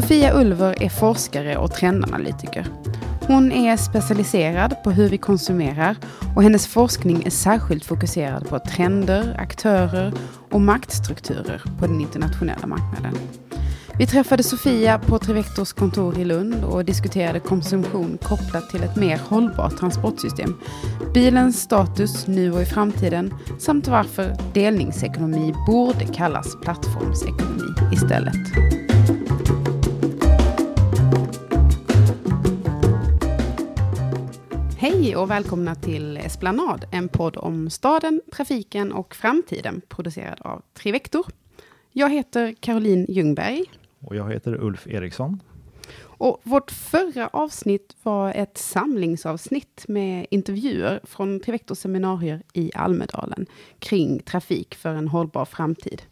Sofia Ulver är forskare och trendanalytiker. Hon är specialiserad på hur vi konsumerar och hennes forskning är särskilt fokuserad på trender, aktörer och maktstrukturer på den internationella marknaden. Vi träffade Sofia på Trivectors kontor i Lund och diskuterade konsumtion kopplat till ett mer hållbart transportsystem, bilens status nu och i framtiden samt varför delningsekonomi borde kallas plattformsekonomi istället. Hej och välkomna till Esplanad, en podd om staden, trafiken och framtiden producerad av Trivector. Jag heter Caroline Ljungberg. Och jag heter Ulf Eriksson. Och vårt förra avsnitt var ett samlingsavsnitt med intervjuer från Trivectors seminarier i Almedalen kring trafik för en hållbar framtid.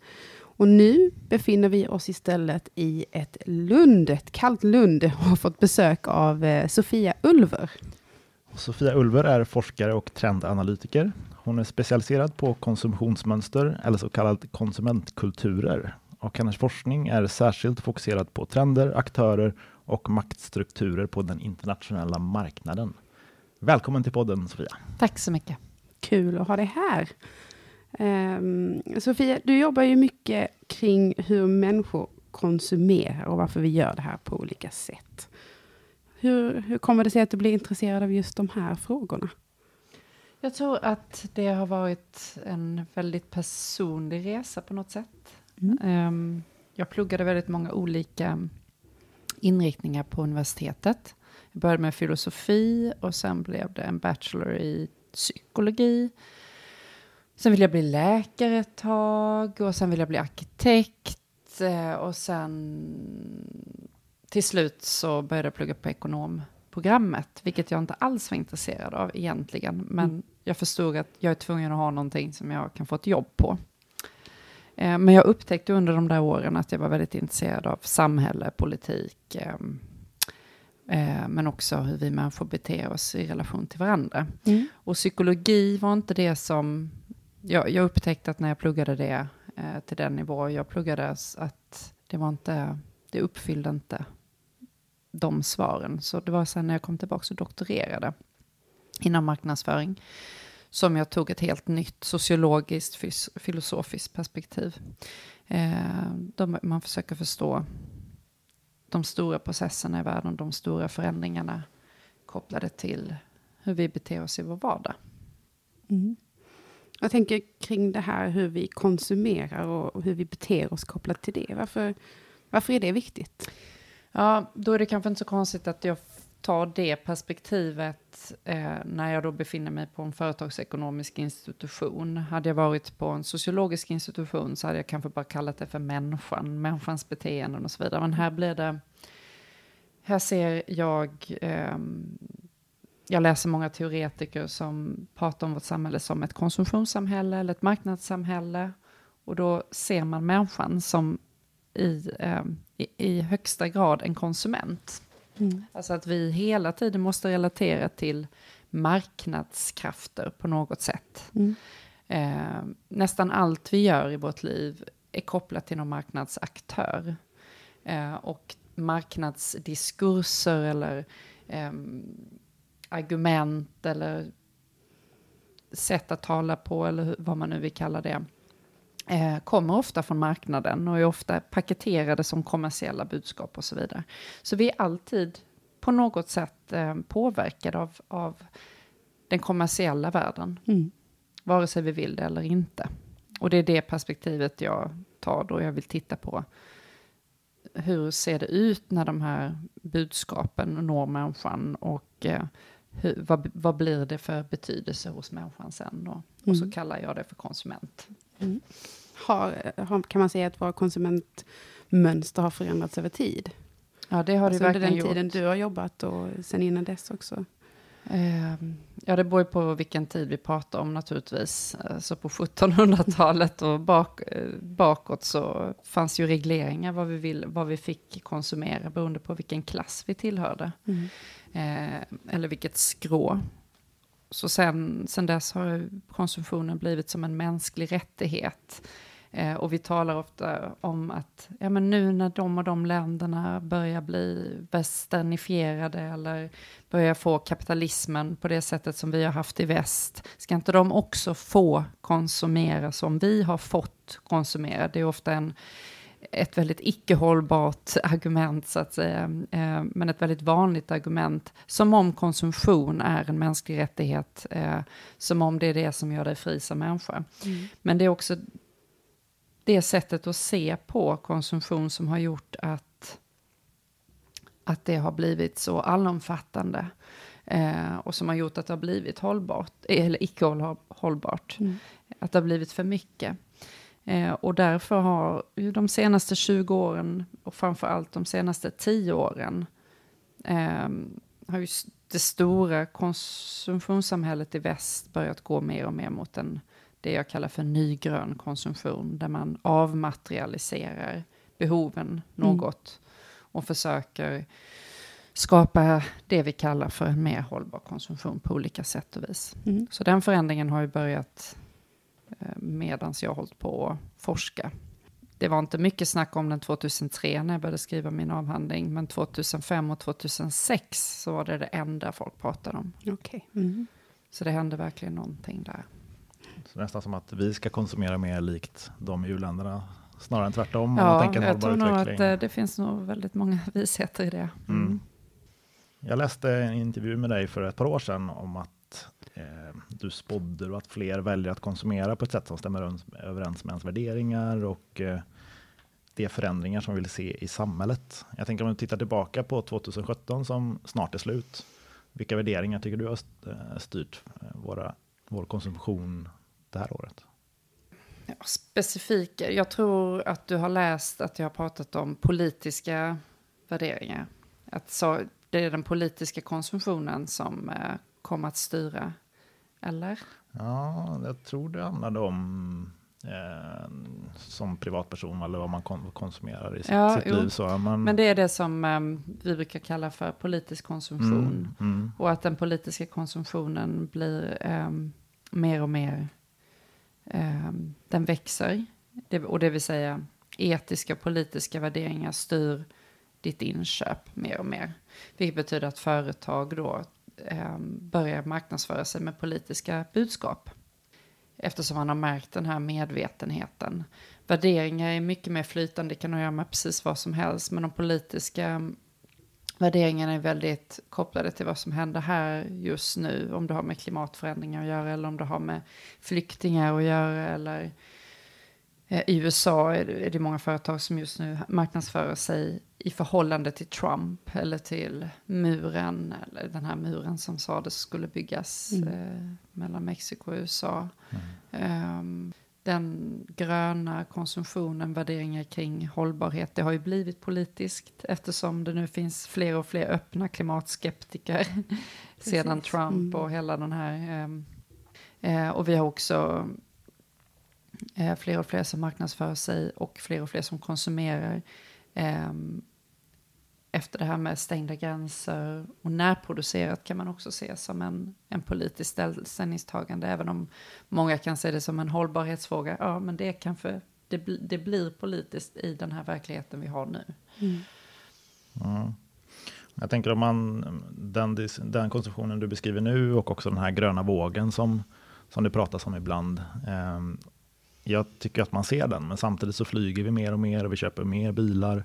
Och nu befinner vi oss istället i ett Lund, ett kallt Lund, och har fått besök av eh, Sofia Ulver. Sofia Ulver är forskare och trendanalytiker. Hon är specialiserad på konsumtionsmönster eller så kallad konsumentkulturer. Och hennes forskning är särskilt fokuserad på trender, aktörer och maktstrukturer på den internationella marknaden. Välkommen till podden Sofia. Tack så mycket. Kul att ha dig här. Um, Sofia, du jobbar ju mycket kring hur människor konsumerar och varför vi gör det här på olika sätt. Hur, hur kommer det sig att du blir intresserad av just de här frågorna? Jag tror att det har varit en väldigt personlig resa på något sätt. Mm. Um, jag pluggade väldigt många olika inriktningar på universitetet. Jag började med filosofi och sen blev det en bachelor i psykologi. Sen ville jag bli läkare ett tag och sen ville jag bli arkitekt eh, och sen till slut så började jag plugga på ekonomprogrammet, vilket jag inte alls var intresserad av egentligen. Men mm. jag förstod att jag är tvungen att ha någonting som jag kan få ett jobb på. Eh, men jag upptäckte under de där åren att jag var väldigt intresserad av samhälle, politik, ehm, eh, men också hur vi människor beter oss i relation till varandra. Mm. Och psykologi var inte det som... Jag, jag upptäckte att när jag pluggade det eh, till den nivå jag pluggade, att det var inte... Det uppfyllde inte de svaren. Så det var sen när jag kom tillbaka och doktorerade inom marknadsföring som jag tog ett helt nytt sociologiskt, filosofiskt perspektiv. Eh, de, man försöker förstå de stora processerna i världen, de stora förändringarna kopplade till hur vi beter oss i vår vardag. Mm. Jag tänker kring det här hur vi konsumerar och hur vi beter oss kopplat till det. Varför, varför är det viktigt? Ja, då är det kanske inte så konstigt att jag tar det perspektivet eh, när jag då befinner mig på en företagsekonomisk institution. Hade jag varit på en sociologisk institution så hade jag kanske bara kallat det för människan, människans beteenden och så vidare. Men här blir det, här ser jag, eh, jag läser många teoretiker som pratar om vårt samhälle som ett konsumtionssamhälle eller ett marknadssamhälle. Och då ser man människan som i, eh, i, i högsta grad en konsument. Mm. Alltså att vi hela tiden måste relatera till marknadskrafter på något sätt. Mm. Eh, nästan allt vi gör i vårt liv är kopplat till någon marknadsaktör. Eh, och marknadsdiskurser eller eh, argument eller sätt att tala på eller vad man nu vill kalla det eh, kommer ofta från marknaden och är ofta paketerade som kommersiella budskap och så vidare. Så vi är alltid på något sätt eh, påverkade av, av den kommersiella världen. Mm. Vare sig vi vill det eller inte. Och det är det perspektivet jag tar då jag vill titta på hur ser det ut när de här budskapen når människan och eh, hur, vad, vad blir det för betydelse hos människan sen då? Och så mm. kallar jag det för konsument. Mm. Har, har, kan man säga att våra konsumentmönster har förändrats över tid? Ja, det har alltså det verkligen gjort. Under den tiden du har jobbat och sen innan dess också? Ehm, ja, det beror på vilken tid vi pratar om naturligtvis. Så på 1700-talet och bak, eh, bakåt så fanns ju regleringar vad vi, vill, vad vi fick konsumera beroende på vilken klass vi tillhörde. Mm. Eh, eller vilket skrå. Så sen, sen dess har konsumtionen blivit som en mänsklig rättighet. Eh, och vi talar ofta om att ja, men nu när de och de länderna börjar bli västernifierade eller börjar få kapitalismen på det sättet som vi har haft i väst, ska inte de också få konsumera som vi har fått konsumera? Det är ofta en ett väldigt icke hållbart argument, så att säga, eh, men ett väldigt vanligt argument, som om konsumtion är en mänsklig rättighet, eh, som om det är det som gör dig fri som människa. Mm. Men det är också det sättet att se på konsumtion som har gjort att, att det har blivit så allomfattande. Eh, och som har gjort att det har blivit hållbart, eller icke hållbart. Mm. Att det har blivit för mycket. Eh, och därför har ju de senaste 20 åren, och framför allt de senaste 10 åren, eh, har ju det stora konsumtionssamhället i väst börjat gå mer och mer mot en det jag kallar för nygrön konsumtion, där man avmaterialiserar behoven mm. något mm. och försöker skapa det vi kallar för en mer hållbar konsumtion på olika sätt och vis. Mm. Så den förändringen har ju börjat medan jag hållit på att forska. Det var inte mycket snack om den 2003 när jag började skriva min avhandling, men 2005 och 2006 så var det det enda folk pratade om. Okay. Mm. Så det hände verkligen någonting där. Så nästan som att vi ska konsumera mer likt de u-länderna snarare än tvärtom. Ja, jag tror nog att eh, det finns nog väldigt många visheter i det. Mm. Mm. Jag läste en intervju med dig för ett par år sedan om att eh, Eh, du spådde att fler väljer att konsumera på ett sätt som stämmer överens med ens värderingar och eh, de förändringar som vi vill se i samhället. Jag tänker om du tittar tillbaka på 2017 som snart är slut. Vilka värderingar tycker du har eh, styrt eh, våra, vår konsumtion det här året? Ja, specifika. Jag tror att du har läst att jag har pratat om politiska värderingar. Att så, det är den politiska konsumtionen som eh, kommer att styra, eller? Ja, jag tror det handlade om eh, som privatperson eller vad man konsumerar i sitt, ja, sitt liv. Så man... Men det är det som eh, vi brukar kalla för politisk konsumtion. Mm, mm. Och att den politiska konsumtionen blir eh, mer och mer eh, den växer. Det, och det vill säga etiska och politiska värderingar styr ditt inköp mer och mer. Vilket betyder att företag då eh, börjar marknadsföra sig med politiska budskap. Eftersom man har märkt den här medvetenheten. Värderingar är mycket mer flytande, det kan ha göra med precis vad som helst. Men de politiska ehm, värderingarna är väldigt kopplade till vad som händer här just nu. Om det har med klimatförändringar att göra eller om det har med flyktingar att göra. Eller eh, i USA är det många företag som just nu marknadsför sig i förhållande till Trump eller till muren, eller den här muren som sades skulle byggas mm. eh, mellan Mexiko och USA. Mm. Um, den gröna konsumtionen, värderingar kring hållbarhet, det har ju blivit politiskt eftersom det nu finns fler och fler öppna klimatskeptiker sedan Trump mm. och hela den här. Um, uh, och vi har också uh, fler och fler som marknadsför sig och fler och fler som konsumerar um, efter det här med stängda gränser och närproducerat kan man också se som en, en politisk ställningstagande, även om många kan se det som en hållbarhetsfråga. Ja, men det, kan för, det, det blir politiskt i den här verkligheten vi har nu. Mm. Mm. Jag tänker om man, den, den konsumtionen du beskriver nu och också den här gröna vågen som, som det pratas om ibland. Eh, jag tycker att man ser den, men samtidigt så flyger vi mer och mer och vi köper mer bilar.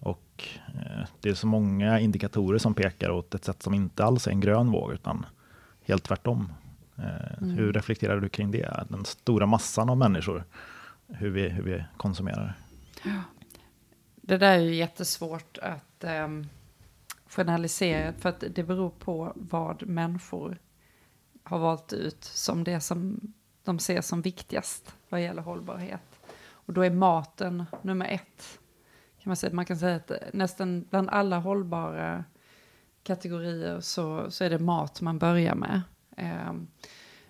Och eh, det är så många indikatorer som pekar åt ett sätt som inte alls är en grön våg, utan helt tvärtom. Eh, mm. Hur reflekterar du kring det? Den stora massan av människor, hur vi, hur vi konsumerar. Det där är ju jättesvårt att um, generalisera, för att det beror på vad människor har valt ut som det som de ser som viktigast vad gäller hållbarhet. Och då är maten nummer ett kan man, säga, man kan säga att nästan bland alla hållbara kategorier så, så är det mat man börjar med. Eh,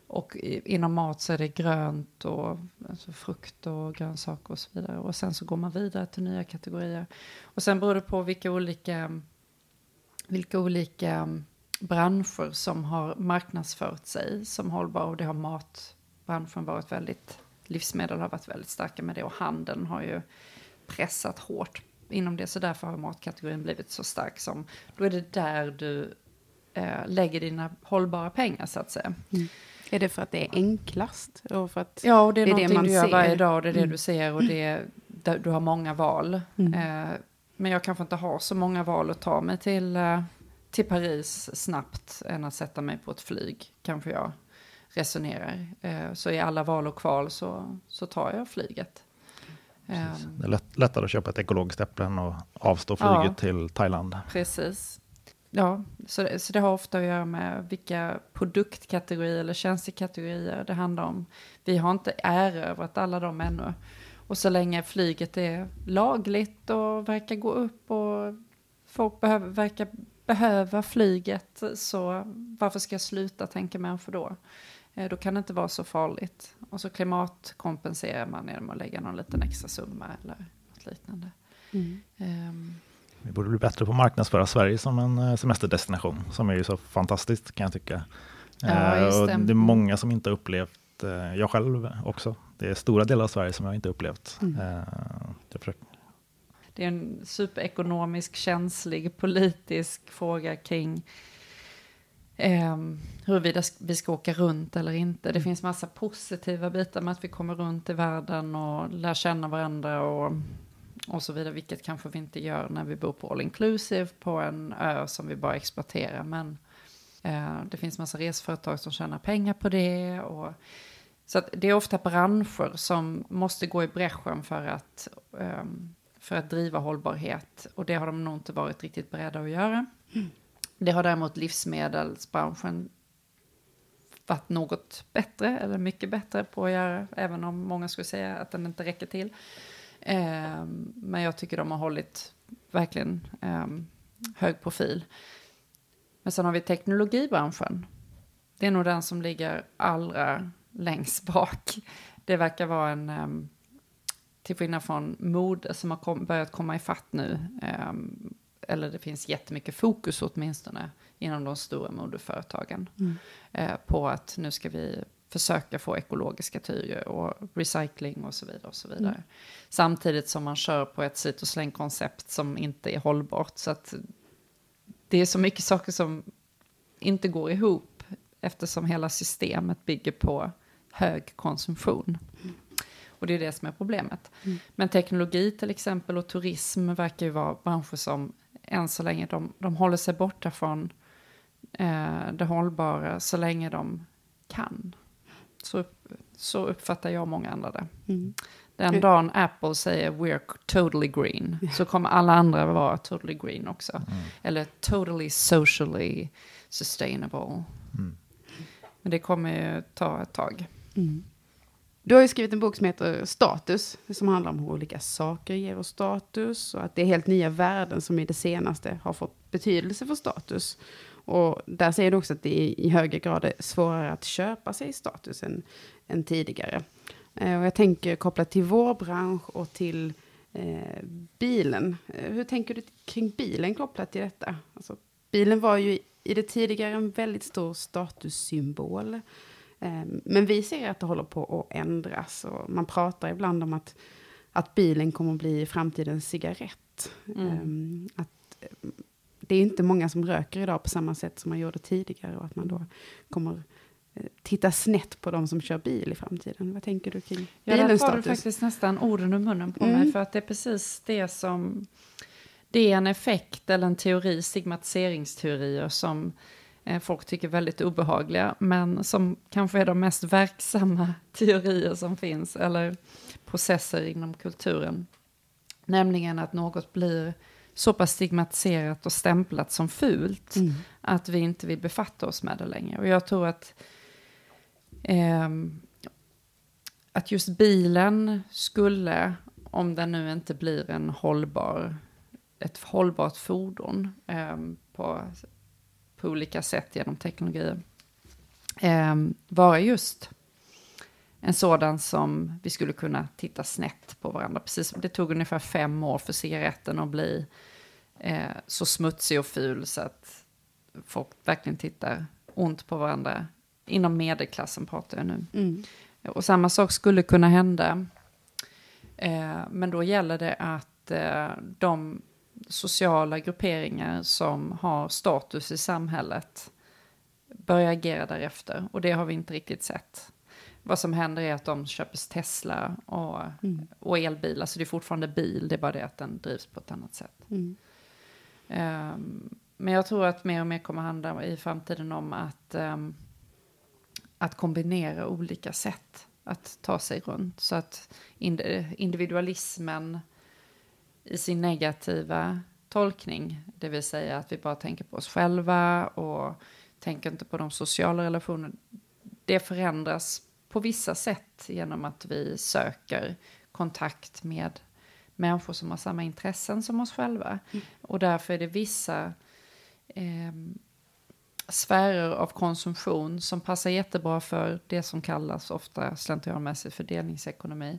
och inom mat så är det grönt och alltså frukt och grönsaker och så vidare. Och sen så går man vidare till nya kategorier. Och sen beror det på vilka olika, vilka olika branscher som har marknadsfört sig som hållbara. Och det har mat matbranschen varit väldigt livsmedel har varit väldigt starka med det och handeln har ju pressat hårt inom det. Så därför har matkategorin blivit så stark som, då är det där du eh, lägger dina hållbara pengar så att säga. Mm. Är det för att det är enklast? Och för att ja, och det är, det är det man du gör ser. varje dag och det är det Mm. du ser och det är, du har många val. Mm. Eh, men jag kanske inte har så många val att ta mig till, eh, till Paris snabbt än att sätta mig på ett flyg, kanske jag resonerar. Eh, så i alla val och kval så, så tar jag flyget. Precis. Ehm, Det är lätt, lättare att köpa ett ekologiskt äpple än att avstå Ja. flyget till Thailand. Precis. Ja, så det, så det har ofta att göra med vilka produktkategorier eller tjänstekategorier det handlar om. Vi har inte erövrat alla dem ännu. Och så länge flyget är lagligt och verkar gå upp och folk behöver, verkar behöva flyget, så varför ska jag sluta tänka människor då? Eh, Då kan det inte vara så farligt. Och så klimatkompenserar man genom att lägga någon liten extra summa eller något liknande. Mm. Ehm, Vi borde bli bättre på att marknadsföra Sverige som en eh, semesterdestination, som är ju så fantastiskt kan jag tycka. Ja, Eh, just och det. det är många som inte har upplevt, jag själv också, det är stora delar av Sverige som jag inte har upplevt. Mm. Jag försöker, Det är en superekonomisk, känslig, politisk fråga kring eh, huruvida vi ska åka runt eller inte. Det finns massa positiva bitar med att vi kommer runt i världen och lär känna varandra och, och så vidare, vilket kanske vi inte gör när vi bor på all inclusive på en ö som vi bara exploaterar. Men eh, det finns massa reseföretag som tjänar pengar på det. Och, så det är ofta branscher som måste gå i bräschen för att ehm, för att driva hållbarhet. Och det har de nog inte varit riktigt beredda att göra. Det har däremot livsmedelsbranschen varit något bättre, eller mycket bättre på att göra, även om många skulle säga att den inte räcker till. Eh, men jag tycker de har hållit verkligen eh, hög profil. Men sen har vi teknologibranschen. Det är nog den som ligger allra längst bak. Det verkar vara en, eh, till skillnad från mode som har kom, börjat komma ifatt nu, ehm, eller det finns jättemycket fokus åtminstone inom de stora modeföretagen Mm. eh, på att nu ska vi försöka få ekologiska tyger och recycling och så vidare. Och så vidare. Mm. Samtidigt som man kör på ett slit och släng-koncept som inte är hållbart. Så att det är så mycket saker som inte går ihop eftersom hela systemet bygger på hög konsumtion. Och det är det som är problemet. Mm. Men teknologi till exempel och turism verkar ju vara branscher som än så länge de, de håller sig borta från eh, det hållbara så länge de kan. Så, så uppfattar jag många andra det. Mm. Den Mm. dagen Apple säger we're totally green så kommer alla andra vara totally green också. mm, Eller totally socially sustainable. mm. Men det kommer ju ta ett tag. Mm. Du har ju skrivit en bok som heter Status, som handlar om hur olika saker ger oss status och att det är helt nya värden som i det senaste har fått betydelse för status. Och där säger du också att det i, i högre grad är svårare att köpa sig status än, än tidigare. Eh, och jag tänker kopplat till vår bransch och till eh, bilen. Eh, hur tänker du kring bilen kopplat till detta? Alltså, bilen var ju i det tidigare en väldigt stor statussymbol. Eh, Men vi ser att det håller på att ändras. Och man pratar ibland om att, att bilen kommer att bli framtidens cigarett. Mm. Eh, Att eh, det är inte många som röker idag på samma sätt som man gjorde tidigare. Och att man då kommer eh, titta snett på de som kör bil i framtiden. Vad tänker du kring Ja, där bilens tar du status? faktiskt nästan orden ur munnen på Mm. mig. För att det är precis det som... Det är en effekt eller en teori, stigmatiseringsteorier som folk tycker väldigt obehagliga. Men som kanske är de mest verksamma teorier som finns. Eller processer inom kulturen. Nämligen att något blir så pass stigmatiserat och stämplat som fult Mm. att vi inte vill befatta oss med det längre. Och jag tror att, ehm, att just bilen skulle, om den nu inte blir en hållbar, ett hållbart fordon ehm, på, på olika sätt genom teknologier, ehm, vara just en sådan som vi skulle kunna titta snett på varandra. Precis, det tog ungefär fem år för cigaretten att bli eh, så smutsig och ful så att folk verkligen tittar ont på varandra. Inom medelklassen pratar jag nu. Mm. Och samma sak skulle kunna hända. Eh, men då gäller det att eh, de sociala grupperingar som har status i samhället börjar agera därefter. Och det har vi inte riktigt sett. Vad som händer är att de köper Tesla och, mm. och elbilar. Så det är fortfarande bil, det är bara det att den drivs på ett annat sätt. Mm. Um, men jag tror att mer och mer kommer handla i framtiden om att, um, att kombinera olika sätt att ta sig runt. Så att individualismen i sin negativa tolkning, det vill säga att vi bara tänker på oss själva och tänker inte på de sociala relationerna, det förändras på vissa sätt genom att vi söker kontakt med människor som har samma intressen som oss själva. Mm. Och därför är det vissa eh, sfärer av konsumtion som passar jättebra för det som kallas ofta slentrianmässig fördelningsekonomi.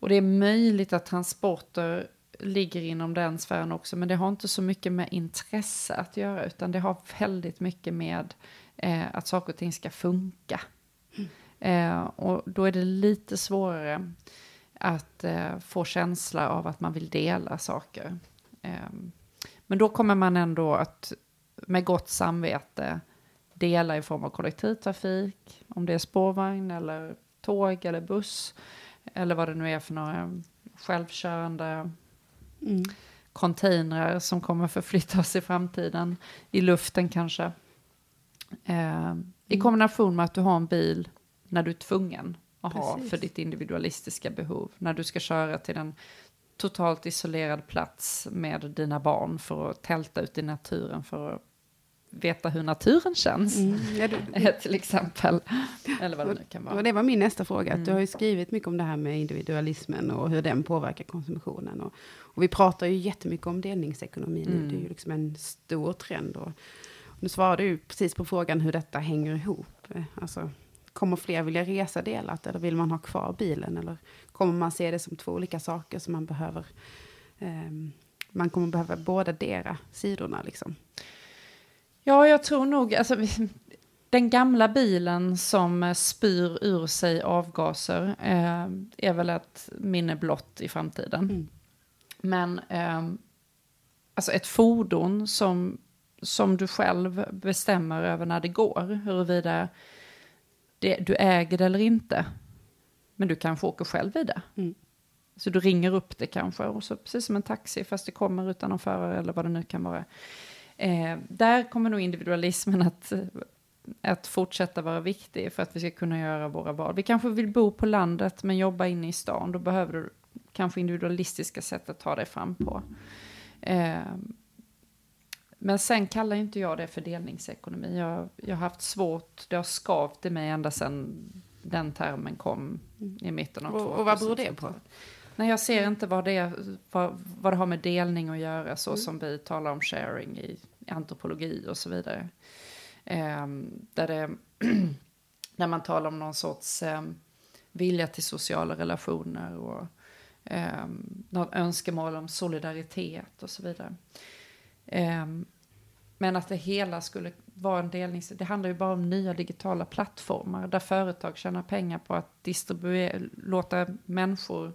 Och det är möjligt att transporter ligger inom den sfären också, men det har inte så mycket med intresse att göra, utan det har väldigt mycket med eh, att saker och ting ska funka. Mm. Eh, och då är det lite svårare att eh, få känsla av att man vill dela saker. Eh, men då kommer man ändå att med gott samvete dela i form av kollektivtrafik, om det är spårvagn eller tåg eller buss, eller vad det nu är för några självkörande mm. containrar som kommer förflyttas i framtiden, i luften kanske. Eh, I mm. kombination med att du har en bil när du är tvungen att Precis. ha för ditt individualistiska behov. När du ska köra till en totalt isolerad plats med dina barn för att tälta ut i naturen för att veta hur naturen känns. Mm, ja, du, till exempel. Eller vad det nu kan vara. Och det var min nästa fråga. Mm. Du har ju skrivit mycket om det här med individualismen och hur den påverkar konsumtionen. Och, och vi pratar ju jättemycket om delningsekonomi nu. Mm. Det är ju liksom en stor trend. Och, nu svarade du precis på frågan hur detta hänger ihop. Alltså, kommer fler vilja resa delat eller vill man ha kvar bilen? Eller kommer man se det som två olika saker som man behöver? Um, man kommer behöva båda dera sidorna liksom. Ja, jag tror nog, alltså, den gamla bilen som spyr ur sig avgaser eh, är väl ett minne blott i framtiden. Mm. Men eh, alltså ett fordon som, som du själv bestämmer över när det går, huruvida det, du äger det eller inte. Men du kanske åker själv i det. Mm. Så du ringer upp det kanske, och så precis som en taxi, fast det kommer utan någon förare eller vad det nu kan vara. Eh, där kommer nog individualismen att, att fortsätta vara viktig för att vi ska kunna göra våra val. Vi kanske vill bo på landet men jobba inne i stan, då behöver du kanske individualistiska sätt att ta dig fram på. Eh, men sen kallar inte jag det fördelningsekonomi. Jag, jag har haft svårt, det har skavt i mig ända sedan den termen kom i mitten av och, och vad beror det på? Nej, jag ser inte vad det, vad, vad det har med delning att göra, så mm. som vi talar om sharing i antropologi och så vidare. Um, där, det, där man talar om någon sorts um, vilja till sociala relationer och um, något önskemål om solidaritet och så vidare. Um, men att det hela skulle vara en delning, det handlar ju bara om nya digitala plattformar där företag tjänar pengar på att distribuera, låta människor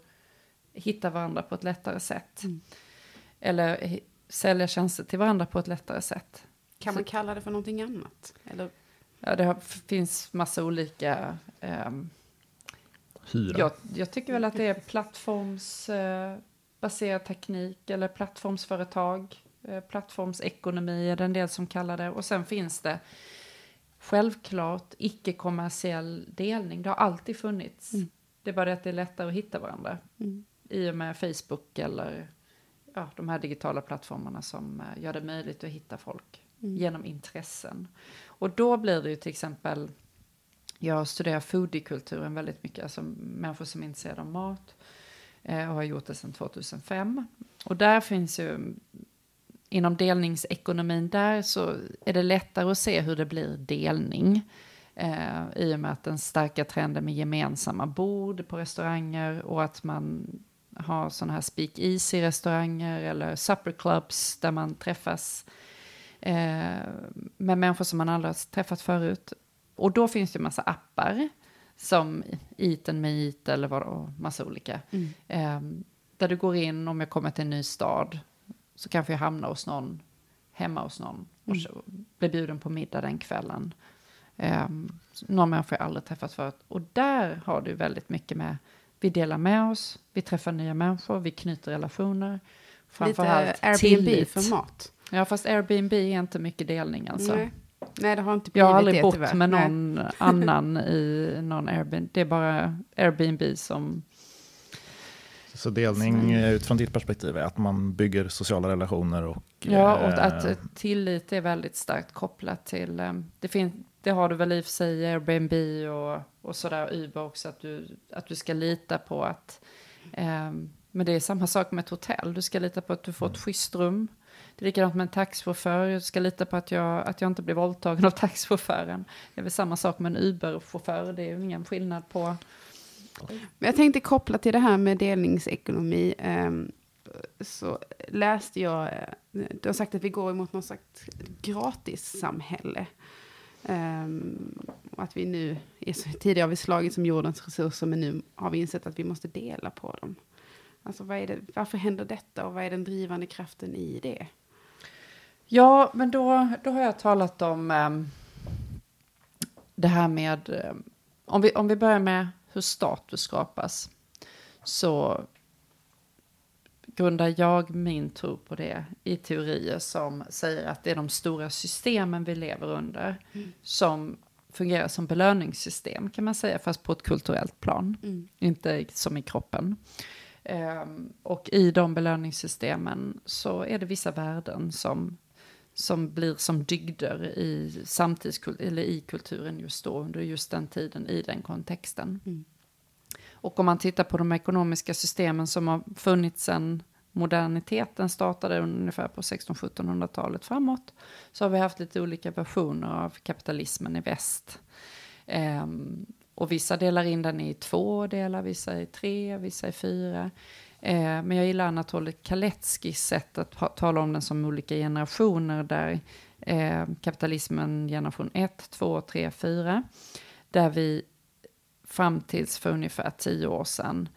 hitta varandra på ett lättare sätt. Mm. Eller sälja tjänster till varandra på ett lättare sätt. Kan man kalla det för någonting annat? Eller? Ja, det har, finns massa olika... Um, Hyra. Jag, jag, tycker väl att det är plattformsbaserad uh, teknik eller plattformsföretag. Uh, plattformsekonomi är det en del som kallar det. Och sen finns det självklart icke-kommersiell delning. Det har alltid funnits. Mm. Det är bara det att det är lättare att hitta varandra. Mm i och med Facebook eller ja, de här digitala plattformarna som eh, gör det möjligt att hitta folk mm. genom intressen. Och då blir det ju till exempel, jag studerar foodiekulturen väldigt mycket, alltså människor som är intresserade av mat eh, och har gjort det sedan 2005. Och där finns ju, inom delningsekonomin där så är det lättare att se hur det blir delning. Eh, I och med att den starka trenden med gemensamma bord på restauranger och att man ha sådana här speak easy restauranger eller supper clubs där man träffas eh, med människor som man aldrig har träffat förut. Och då finns det en massa appar som Iten med It eller vad och massa olika. Mm. Eh, där du går in, om jag kommer till en ny stad, så kanske jag hamnar hos någon, hemma hos någon, och Mm. så blir bjuden på middag den kvällen. Eh, någon människa jag aldrig träffat förut. Och där har du väldigt mycket med, vi delar med oss, vi träffar nya människor, vi knyter relationer. Framförallt Airbnb tillit. för mat. Ja, fast Airbnb är inte mycket delning alltså. Nej. Nej, det har inte blivit Jag har aldrig det bott tyvärr. med Nej. någon annan i någon Airbnb. Det är bara Airbnb som... Så delning utifrån ditt perspektiv är att man bygger sociala relationer och... Ja, och eh, att tillit är väldigt starkt kopplat till... eh, Det, fin, det har du väl i och för sig i Airbnb och, och sådär, Uber också, att du, att du ska lita på att... Eh, men det är samma sak med ett hotell. Du ska lita på att du får ett schysst rum. Det är likadant med en taxichaufför. Jag ska lita på att jag, att jag inte blir våldtagen av taxichauffören. Det är väl samma sak med en Uber-chaufför. Det är ju ingen skillnad på... Men jag tänkte koppla till det här med delningsekonomi. ehm, så läste jag, eh, du har sagt att vi går emot något slags gratissamhälle. Um, att vi nu, är tidigare har vi slagit som jordens resurser, men nu har vi insett att vi måste dela på dem. Alltså vad är det, varför händer detta och vad är den drivande kraften i det? Ja, men då, då har jag talat om um, det här med... um, om, vi, om vi börjar med hur status skapas så grundar jag min tro på det i teorier som säger att det är de stora systemen vi lever under som fungerar som belöningssystem kan man säga, fast på ett kulturellt plan, Mm. inte som i kroppen. Ehm, och i de belöningssystemen så är det vissa värden som, som blir som dygder i samtidskulturen, eller i kulturen just då, under just den tiden, i den kontexten. Mm. Och om man tittar på de ekonomiska systemen som har funnits sedan moderniteten startade ungefär på 1600-1700-talet framåt, så har vi haft lite olika versioner av kapitalismen i väst. Um, och vissa delar in den i två delar, vissa i tre, vissa i fyra. Eh, men jag gillar Anatolij Kaletskis sätt att tala om den som olika generationer där eh, kapitalismen generation 1, 2, 3, 4. Där vi fram tills för ungefär tio år sedan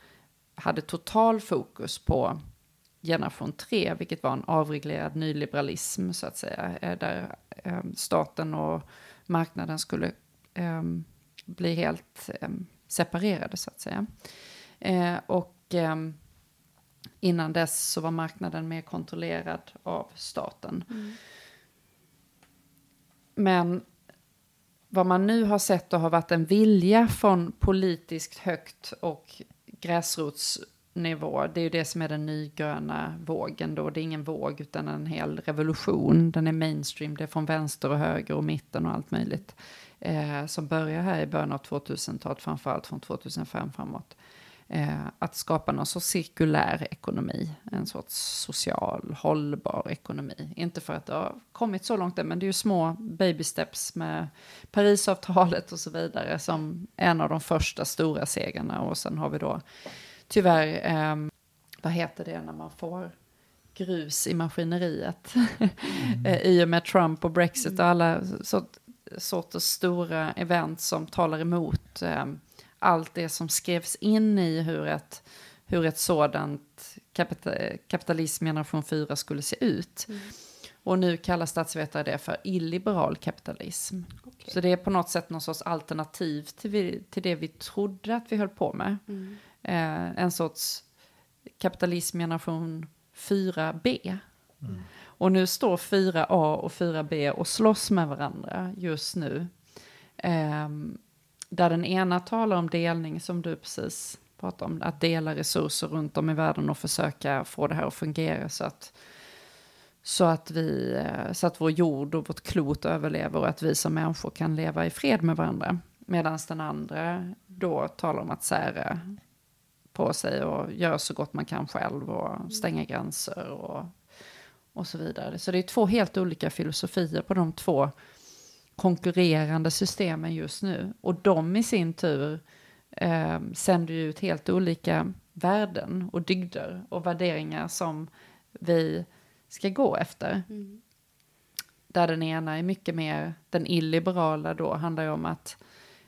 hade total fokus på generation 3, vilket var en avreglerad nyliberalism så att säga, eh, där eh, staten och marknaden skulle eh, bli helt eh, separerade så att säga. Eh, och innan dess så var marknaden mer kontrollerad av staten. Men vad man nu har sett och har varit en vilja från politiskt högt och gräsrotsnivå, det är ju det som är den nygröna vågen då. Det är ingen våg utan en hel revolution. Den är mainstream, det är från vänster och höger och mitten och allt möjligt. Eh, som börjar här i början av 2000-talet, framförallt från 2005 framåt. Eh, att skapa någon sorts cirkulär ekonomi, en sorts social, hållbar ekonomi. Inte för att det har kommit så långt än, men det är ju små baby steps med Parisavtalet och så vidare som en av de första stora segrarna. Och sen har vi då tyvärr, eh, vad heter det när man får grus i maskineriet? Eh, I och med Trump och Brexit och alla sort, sorters stora event som talar emot eh, allt det som skrevs in i hur ett, hur ett sådant kapita, kapitalism generation 4 skulle se ut. Och nu kallar statsvetare det för illiberal kapitalism. Okej. Så det är på något sätt någon sorts alternativ till, vi, till det vi trodde att vi höll på med. Mm. Eh, en sorts kapitalism generation 4B. Och nu står 4A och 4B och slåss med varandra just nu. Ehm, där den ena talar om delning som du precis pratade om, att dela resurser runt om i världen och försöka få det här att fungera så att, så att, vi, eh, så att vår jord och vårt klot överlever och att vi som människor kan leva i fred med varandra. Medan den andra då talar om att sära på sig och göra så gott man kan själv och stänga gränser och, och så vidare. Så det är två helt olika filosofier på de två konkurrerande systemen just nu. Och de i sin tur eh, sänder ut helt olika värden och dygder och värderingar som vi ska gå efter. Mm. Där den ena är mycket mer, den illiberala då, handlar ju om att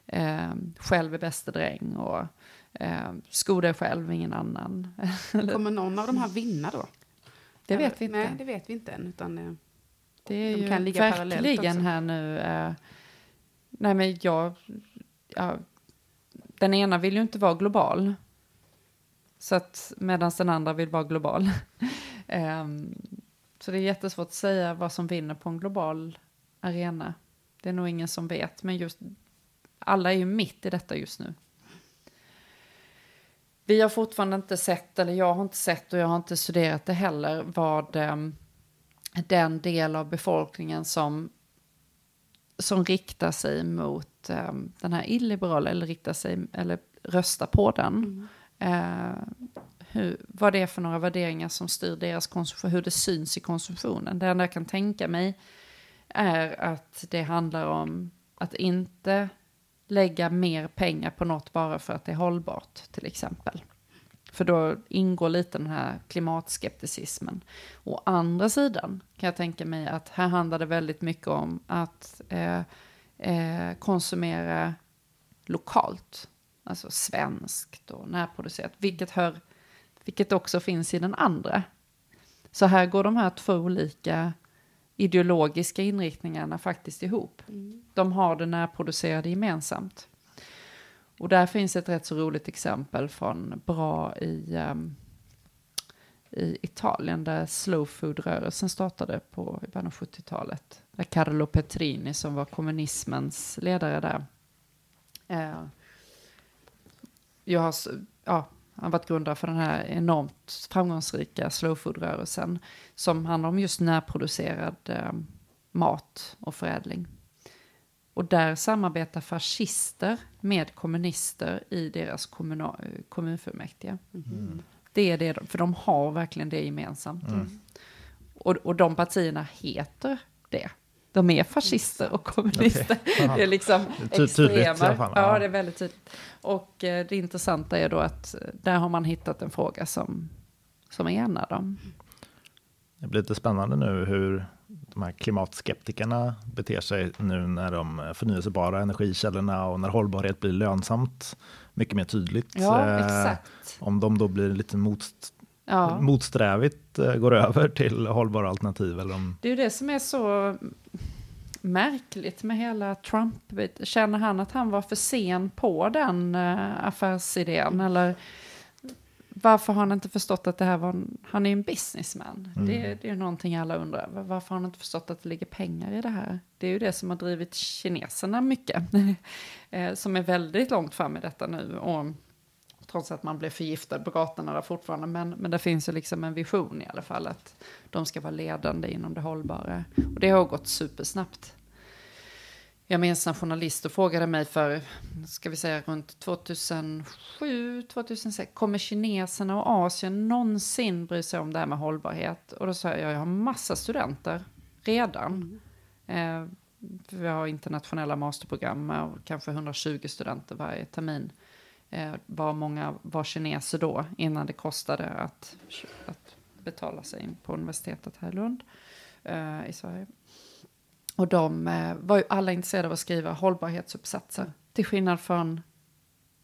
eh, själv är bäste dräng och eh, sko dig själv, ingen annan. Kommer någon av de här vinna då? Det vet vi inte. Nej, det vet vi inte än. Utan, eh, Det är De ju kan ligga verkligen här nu. Eh, nej men jag, ja, den ena vill ju inte vara global. Så att medan den andra vill vara global. Ehm, så det är jättesvårt att säga vad som vinner på en global arena. Det är nog ingen som vet, men just alla är ju mitt i detta just nu. Vi har fortfarande inte sett, eller jag har inte sett och jag har inte studerat det heller, vad ehm, den del av befolkningen som, som riktar sig mot ehm, den här illiberala, eller riktar sig, eller röstar på den. Eh, hur, vad det är för några värderingar som styr deras konsumtion, hur det syns i konsumtionen. Det enda jag kan tänka mig är att det handlar om att inte lägga mer pengar på något bara för att det är hållbart, till exempel. För då ingår lite den här klimatskepticismen. Å andra sidan kan jag tänka mig att här handlar det väldigt mycket om att eh, eh, konsumera lokalt. Alltså svenskt och närproducerat, vilket, hör, vilket också finns i den andra. Så här går de här två olika ideologiska inriktningarna faktiskt ihop. De har det närproducerade gemensamt. Och där finns ett rätt så roligt exempel från Bra i, um, i Italien där slow food-rörelsen startade på i början av 70-talet. Där Carlo Petrini som var kommunismens ledare där. Uh, jag har, ja, han har varit grundare för den här enormt framgångsrika slow food-rörelsen som handlar om just närproducerad eh, mat och förädling. Och där samarbetar fascister med kommunister i deras kommuna- eh, kommunfullmäktige. Det är det, de- för de har verkligen det gemensamt. Och, och de partierna heter det. De är fascister och kommunister. Aha. Det är liksom ty- Ja, ja. det är väldigt tydligt. Och eh, det intressanta är då att eh, där har man hittat en fråga som, som enar dem. Det blir lite spännande nu hur de här klimatskeptikerna beter sig nu när de förnyelsebara energikällorna och när hållbarhet blir lönsamt mycket mer tydligt. Ja, Eh. Om de då blir lite motst Ja. motsträvigt eh, går över till hållbara alternativ eller om Det är ju det som är så märkligt med hela Trump. Känner han att han var för sen på den uh, affärsidén? Eller varför har han inte förstått att det här var en, han är en businessman. Mm. Det, det är någonting alla undrar. Varför har han inte förstått att det ligger pengar i det här? Det är ju det som har drivit kineserna mycket. eh, som är väldigt långt fram i detta nu. Och trots att man blev förgiftad på gatorna där fortfarande. Men, men det finns ju liksom en vision i alla fall att de ska vara ledande inom det hållbara. Och det har gått supersnabbt. Jag minns en journalist och frågade mig för, ska vi säga runt 2007, 2006, kommer kineserna och Asien någonsin bry sig om det här med hållbarhet? Och då sa jag, jag har massa studenter redan. Eh, för vi har internationella masterprogram med kanske 120 studenter varje termin. Eh, var många var kineser då, innan det kostade att, att betala sig in på universitetet här i Lund, eh, i Sverige. Och de eh, var ju alla intresserade av att skriva hållbarhetsuppsatser. Till skillnad från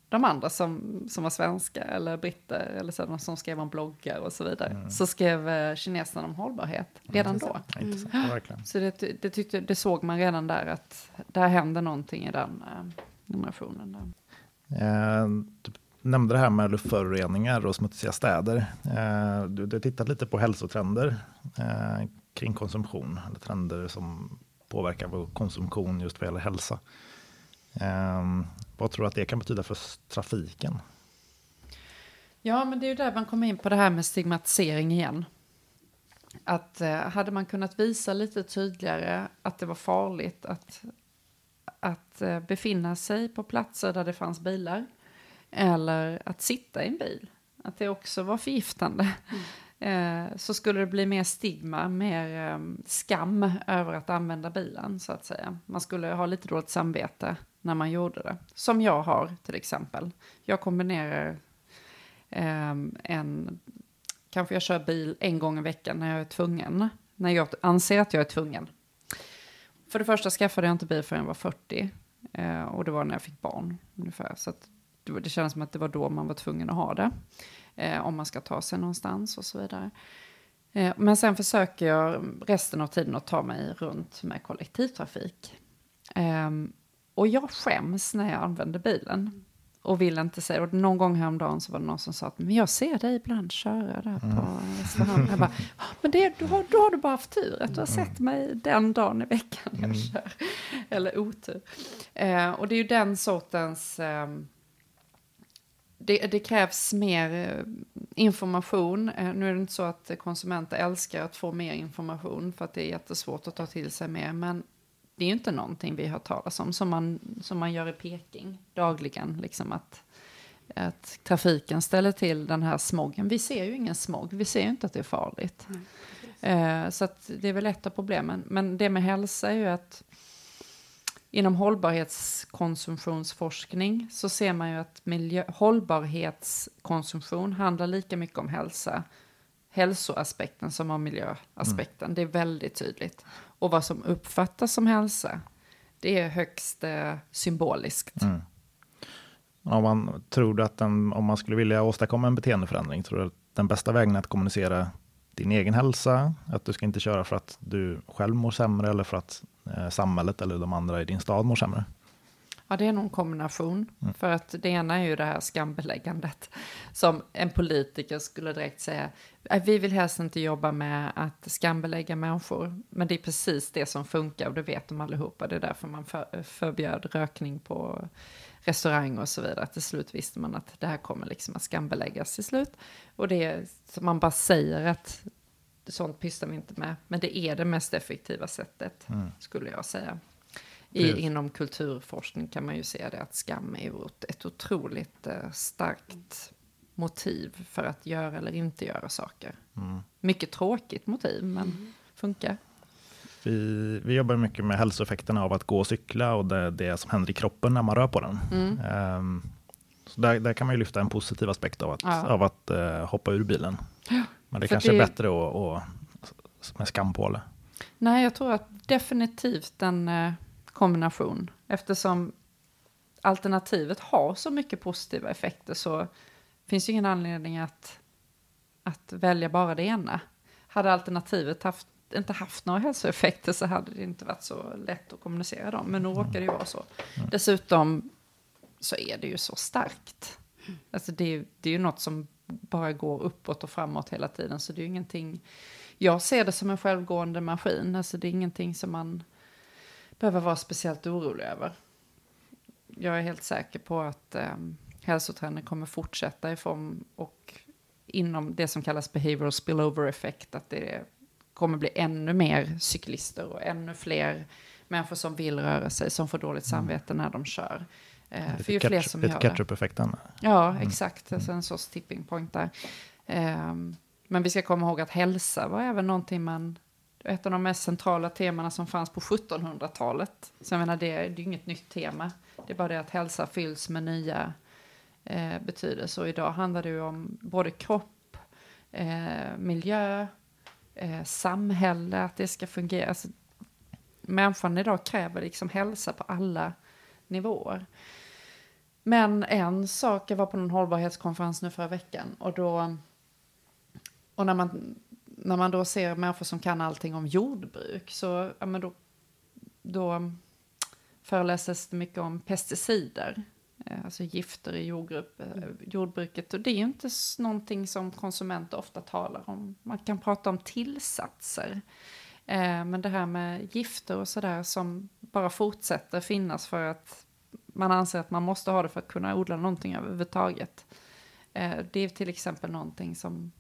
de andra som, som var svenska eller britter eller sådana som skrev om bloggar och så vidare. Så skrev eh, kineserna om hållbarhet redan då. Ja, intressant, ja, verkligen. Så det, det, tyckte, det såg man redan där att där händer någonting i den eh, generationen. Där. Eh, du nämnde det här med luftföroreningar och smutsiga städer. Eh, du har tittat lite på hälsotrender eh, kring konsumtion, eller trender som påverkar vår konsumtion just vad gäller hälsa. Eh, vad tror du att det kan betyda för trafiken? Ja, men det är ju där man kommer in på det här med stigmatisering igen. Att eh, hade man kunnat visa lite tydligare att det var farligt att, att eh, befinna sig på platser där det fanns bilar. Eller att sitta i en bil. Att det också var förgiftande. Eh, Eh, så skulle det bli mer stigma, mer ehm, skam över att använda bilen så att säga. Man skulle ha lite dåligt samvete när man gjorde det. Som jag har till exempel. Jag kombinerar ehm, en, kanske jag kör bil en gång i veckan när jag är tvungen. När jag anser att jag är tvungen. För det första skaffade jag inte bil förrän jag var 40. Eh, och det var när jag fick barn ungefär. Så att det, det kändes som att det var då man var tvungen att ha det. Eh, om man ska ta sig någonstans och så vidare. Eh, men sen försöker jag resten av tiden att ta mig runt med kollektivtrafik. Eh, och jag skäms när jag använder bilen. Och vill inte säga, och någon gång häromdagen så var det någon som sa att men jag ser dig ibland köra där på Västerhamn. Jag bara, "Ah, men det, då, har, då har du bara haft tur att du har sett mig den dagen i veckan jag kör. Eller otur. Eh, och det är ju den sortens, ehm, det, det krävs mer eh, information. Eh, nu är det inte så att konsumenter älskar att få mer information för att det är jättesvårt att ta till sig mer. Men det är ju inte någonting vi har talas om som man, som man gör i Peking dagligen. Liksom att, att trafiken ställer till den här smogen. Vi ser ju ingen smog, vi ser ju inte att det är farligt. Eh, så att det är väl ett av problemen. Men det med hälsa är ju att inom hållbarhetskonsumtionsforskning så ser man ju att miljö, hållbarhetskonsumtion handlar lika mycket om hälsa, hälsoaspekten som om miljöaspekten. Det är väldigt tydligt. Och vad som uppfattas som hälsa, det är högst eh, symboliskt. Mm. Om man tror att den, om man skulle vilja åstadkomma en beteendeförändring, tror du att den bästa vägen att kommunicera din egen hälsa, att du ska inte köra för att du själv mår sämre eller för att eh, samhället eller de andra i din stad mår sämre? Ja, det är nog en kombination. För att det ena är ju det här skambeläggandet. Som en politiker skulle direkt säga, "Nej, vi vill helst inte jobba med att skambelägga människor. Men det är precis det som funkar och det vet de allihopa. Det är därför man för, förbjöd rökning på restaurang och så vidare. Till slut visste man att det här kommer liksom att skambeläggas till slut. Och det är man bara säger att sånt pysslar vi inte med. Men det är det mest effektiva sättet, skulle jag säga. I, Precis. inom kulturforskning kan man ju se det att skam är ett, ett otroligt eh, starkt motiv för att göra eller inte göra saker. Mycket tråkigt motiv, men funkar. Vi, vi jobbar mycket med hälsoeffekterna av att gå och cykla och det, det som händer i kroppen när man rör på den. Ehm, så där, där kan man ju lyfta en positiv aspekt av att, Ja. av att eh, hoppa ur bilen. Men det kanske det- är bättre att, att, med skam på det. Nej, jag tror att definitivt en eh, kombination. Eftersom alternativet har så mycket positiva effekter så finns ju ingen anledning att, att välja bara det ena. Hade alternativet haft, inte haft några hälsoeffekter så hade det inte varit så lätt att kommunicera dem. Men nu råkar det ju vara så. Dessutom så är det ju så starkt. Alltså det, är- det är ju något som bara går uppåt och framåt hela tiden. Så det är ju ingenting... Jag ser det som en självgående maskin. Alltså det är ingenting som man behöver vara speciellt orolig över. Jag är helt säker på att eh, hälsotrenden kommer fortsätta i form och inom det som kallas behavioral spillover effect. Att det kommer bli ännu mer cyklister och ännu fler människor som vill röra sig, som får dåligt samvete när de kör. Eh, för ju fler som lite gör det. catch-up-effekten. Ja, exakt. Alltså en sorts tipping point där. Ehm, men vi ska komma ihåg att hälsa var även någonting man... Ett av de mest centrala temana som fanns på 1700-talet. Så jag menar, det, det är ju inget nytt tema. Det är bara det att hälsa fylls med nya eh, betydelser. Och idag handlar det ju om både kropp, eh, miljö, eh, samhälle, att det ska fungera. Alltså, människan idag kräver liksom hälsa på alla nivåer. Men en sak, jag var på en hållbarhetskonferens nu förra veckan och då och när man, när man då ser människor som kan allting om jordbruk så ja, men då, då föreläses det mycket om pesticider, alltså gifter i jordgrupp, eh, jordbruket. Och det är ju inte någonting som konsumenter ofta talar om. Man kan prata om tillsatser. Eh, Men det här med gifter och sådär som bara fortsätter finnas för att man anser att man måste ha det för att kunna odla någonting överhuvudtaget. Eh, Det är till exempel någonting som,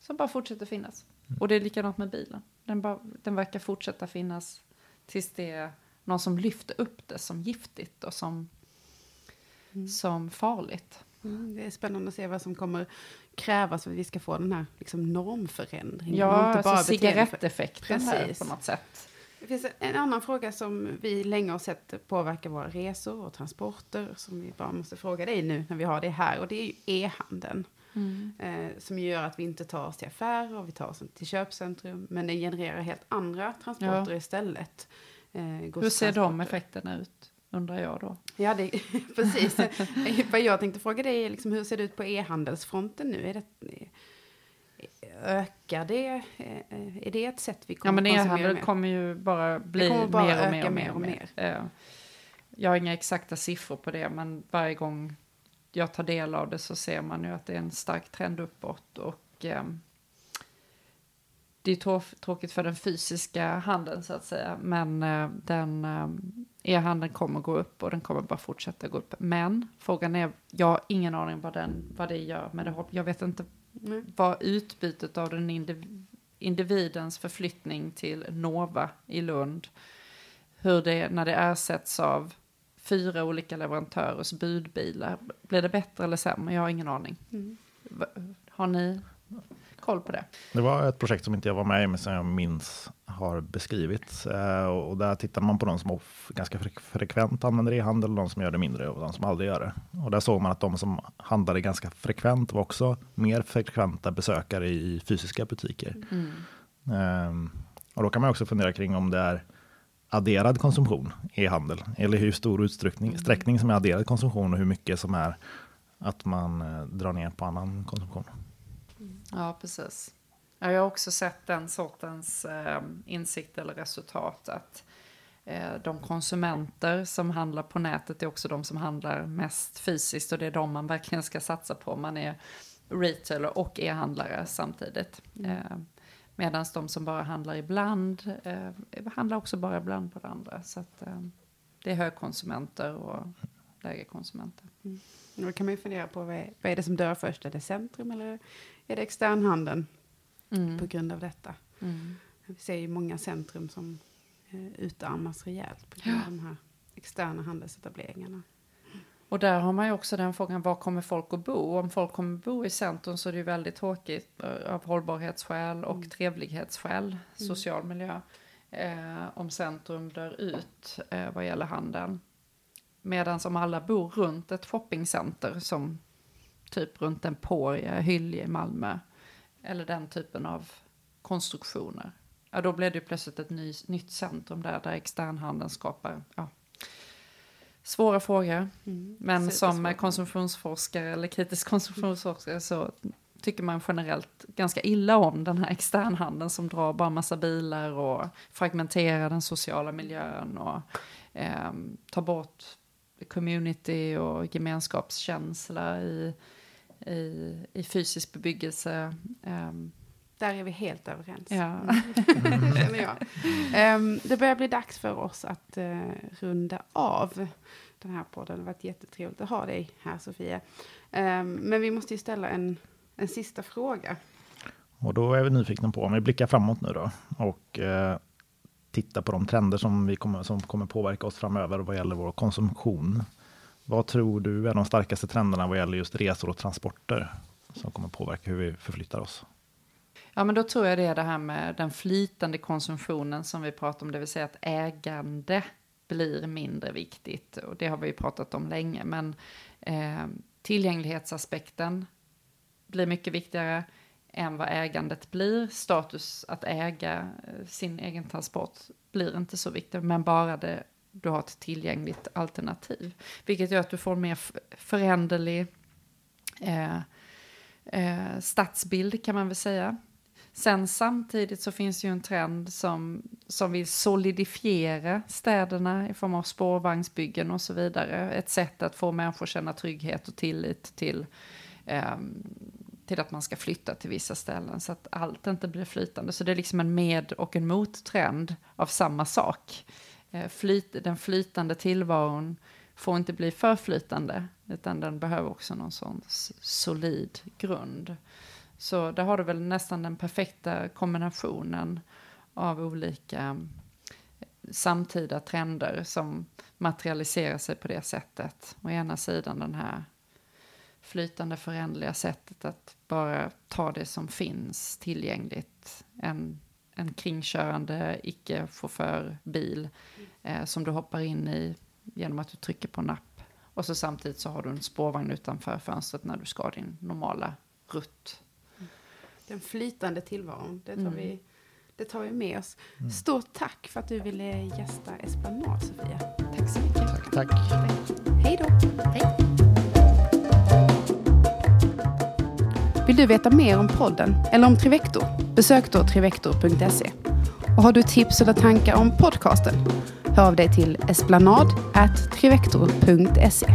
som bara fortsätter finnas. Och det är likadant med bilen. Den, bara, den verkar fortsätta finnas tills det är någon som lyfter upp det som giftigt och som, som farligt. Mm, det är spännande att se vad som kommer krävas för att vi ska få den här liksom, normförändringen. Ja, inte bara alltså cigaretteffekten Precis. på något sätt. Det finns en annan fråga som vi länge har sett påverka våra resor och transporter som vi bara måste fråga dig nu när vi har det här och det är ju e-handeln. Eh, som gör att vi inte tar oss till affärer och vi tar oss till köpcentrum men den genererar helt andra transporter Ja. istället. Eh, Hur ser de effekterna ut? Undrar jag då. Ja, det, precis. Vad jag tänkte fråga dig är liksom, hur ser det ut på e-handelsfronten nu? Är det, ökar det? Är det ett sätt vi kommer ja, men e-handel kommer ju bara bli kommer bara mer, och mer, och mer och mer. Och mer. Jag har inga exakta siffror på det, men varje gång jag tar del av det så ser man ju att det är en stark trend uppåt. Och eh, det är tråkigt för den fysiska handeln så att säga, men eh, den eh, e-handeln kommer gå upp och den kommer bara fortsätta gå upp. Men frågan är, jag har ingen aning vad, den, vad det gör med det. Jag vet inte mm. vad utbytet av den indiv individens förflyttning till Nova i Lund, hur det, när det ersätts av fyra olika leverantörers budbilar. Blir det bättre eller sämre? Jag har ingen aning. Mm. Har ni koll på det? Det var ett projekt som inte jag var med i, men som jag minns har beskrivits. Eh, och där tittar man på de som ganska frekvent använder e-handel, de som gör det mindre och de som aldrig gör det. Och där såg man att de som handlade ganska frekvent var också mer frekventa besökare i fysiska butiker. Mm. Um, och då kan man också fundera kring om det är adderad konsumtion i handel? Eller hur stor utsträckning sträckning som är adderad konsumtion och hur mycket som är att man eh, drar ner på annan konsumtion? Ja, precis. Jag har också sett den sortens eh, insikt eller resultat att eh, de konsumenter som handlar på nätet är också de som handlar mest fysiskt och det är de man verkligen ska satsa på. Man är retailer och e-handlare samtidigt. Mm. Eh, Medan de som bara handlar ibland eh, handlar också bara ibland på det andra. Så att, eh, det är högkonsumenter och lägre konsumenter. Mm. Då kan man ju fundera på vad är, vad är det som dör först? Är det centrum eller är det externhandeln mm. på grund av detta? Mm. Vi ser ju många centrum som eh, utarmas rejält på grund av de här externa handelsetableringarna. Och där har man ju också den frågan, var kommer folk att bo? Om folk kommer att bo i centrum så är det ju väldigt tråkigt eh, av hållbarhetsskäl och mm. trevlighetsskäl, mm. social miljö, eh, om centrum dör ut eh, vad gäller handeln. Medan om alla bor runt ett shoppingcenter som typ runt Emporia, Hyllie i Malmö, eller den typen av konstruktioner, ja då blir det plötsligt ett ny, nytt centrum där, där externhandeln skapar ja, Svåra frågor. Mm. Men som konsumtionsforskare eller kritisk konsumtionsforskare så tycker man generellt ganska illa om den här externhandeln som drar bara massa bilar och fragmenterar den sociala miljön och eh, tar bort community och gemenskapskänsla i, i, i fysisk bebyggelse. Eh, där är vi helt överens. Ja. Mm. känner jag. Um, det börjar bli dags för oss att uh, runda av den här podden. Det har varit jättetrevligt att ha dig här, Sofia. Um, men vi måste ju ställa en, en sista fråga. Och då är vi nyfikna på, om vi blickar framåt nu då och uh, tittar på de trender som, vi kommer, som kommer påverka oss framöver vad gäller vår konsumtion. Vad tror du är de starkaste trenderna vad gäller just resor och transporter som kommer påverka hur vi förflyttar oss? Ja, men då tror jag det är det här med den flytande konsumtionen som vi pratar om, det vill säga att ägande blir mindre viktigt. Och det har vi ju pratat om länge, men eh, tillgänglighetsaspekten blir mycket viktigare än vad ägandet blir. Status att äga eh, sin egen transport blir inte så viktigt, men bara det du har ett tillgängligt alternativ. Vilket gör att du får en mer föränderlig eh, eh, stadsbild kan man väl säga. Sen samtidigt så finns ju en trend som, som vill solidifiera städerna i form av spårvagnsbyggen och så vidare. Ett sätt att få människor att känna trygghet och tillit till, eh, till att man ska flytta till vissa ställen så att allt inte blir flytande. Så det är liksom en med och en mottrend av samma sak. Eh, flyt, den flytande tillvaron får inte bli för flytande utan den behöver också någon sån solid grund. Så där har du väl nästan den perfekta kombinationen av olika eh, samtida trender som materialiserar sig på det sättet. Å ena sidan den här flytande förändliga sättet att bara ta det som finns tillgängligt. En, en kringkörande icke-chaufförbil eh, som du hoppar in i genom att du trycker på napp. Och så samtidigt så har du en spårvagn utanför fönstret när du ska din normala rutt den flytande tillvaron. Det tror mm. vi Det tar vi med oss. Stort tack för att du ville gästa Esplanad, Sofia. Tack så mycket. Tack, tack. Hej då! Hej. Du veta mer om podden eller om Trivector? Besök då trivector.se. Och har du tips eller tankar om podcasten? Hör av dig till esplanad.trivector.se.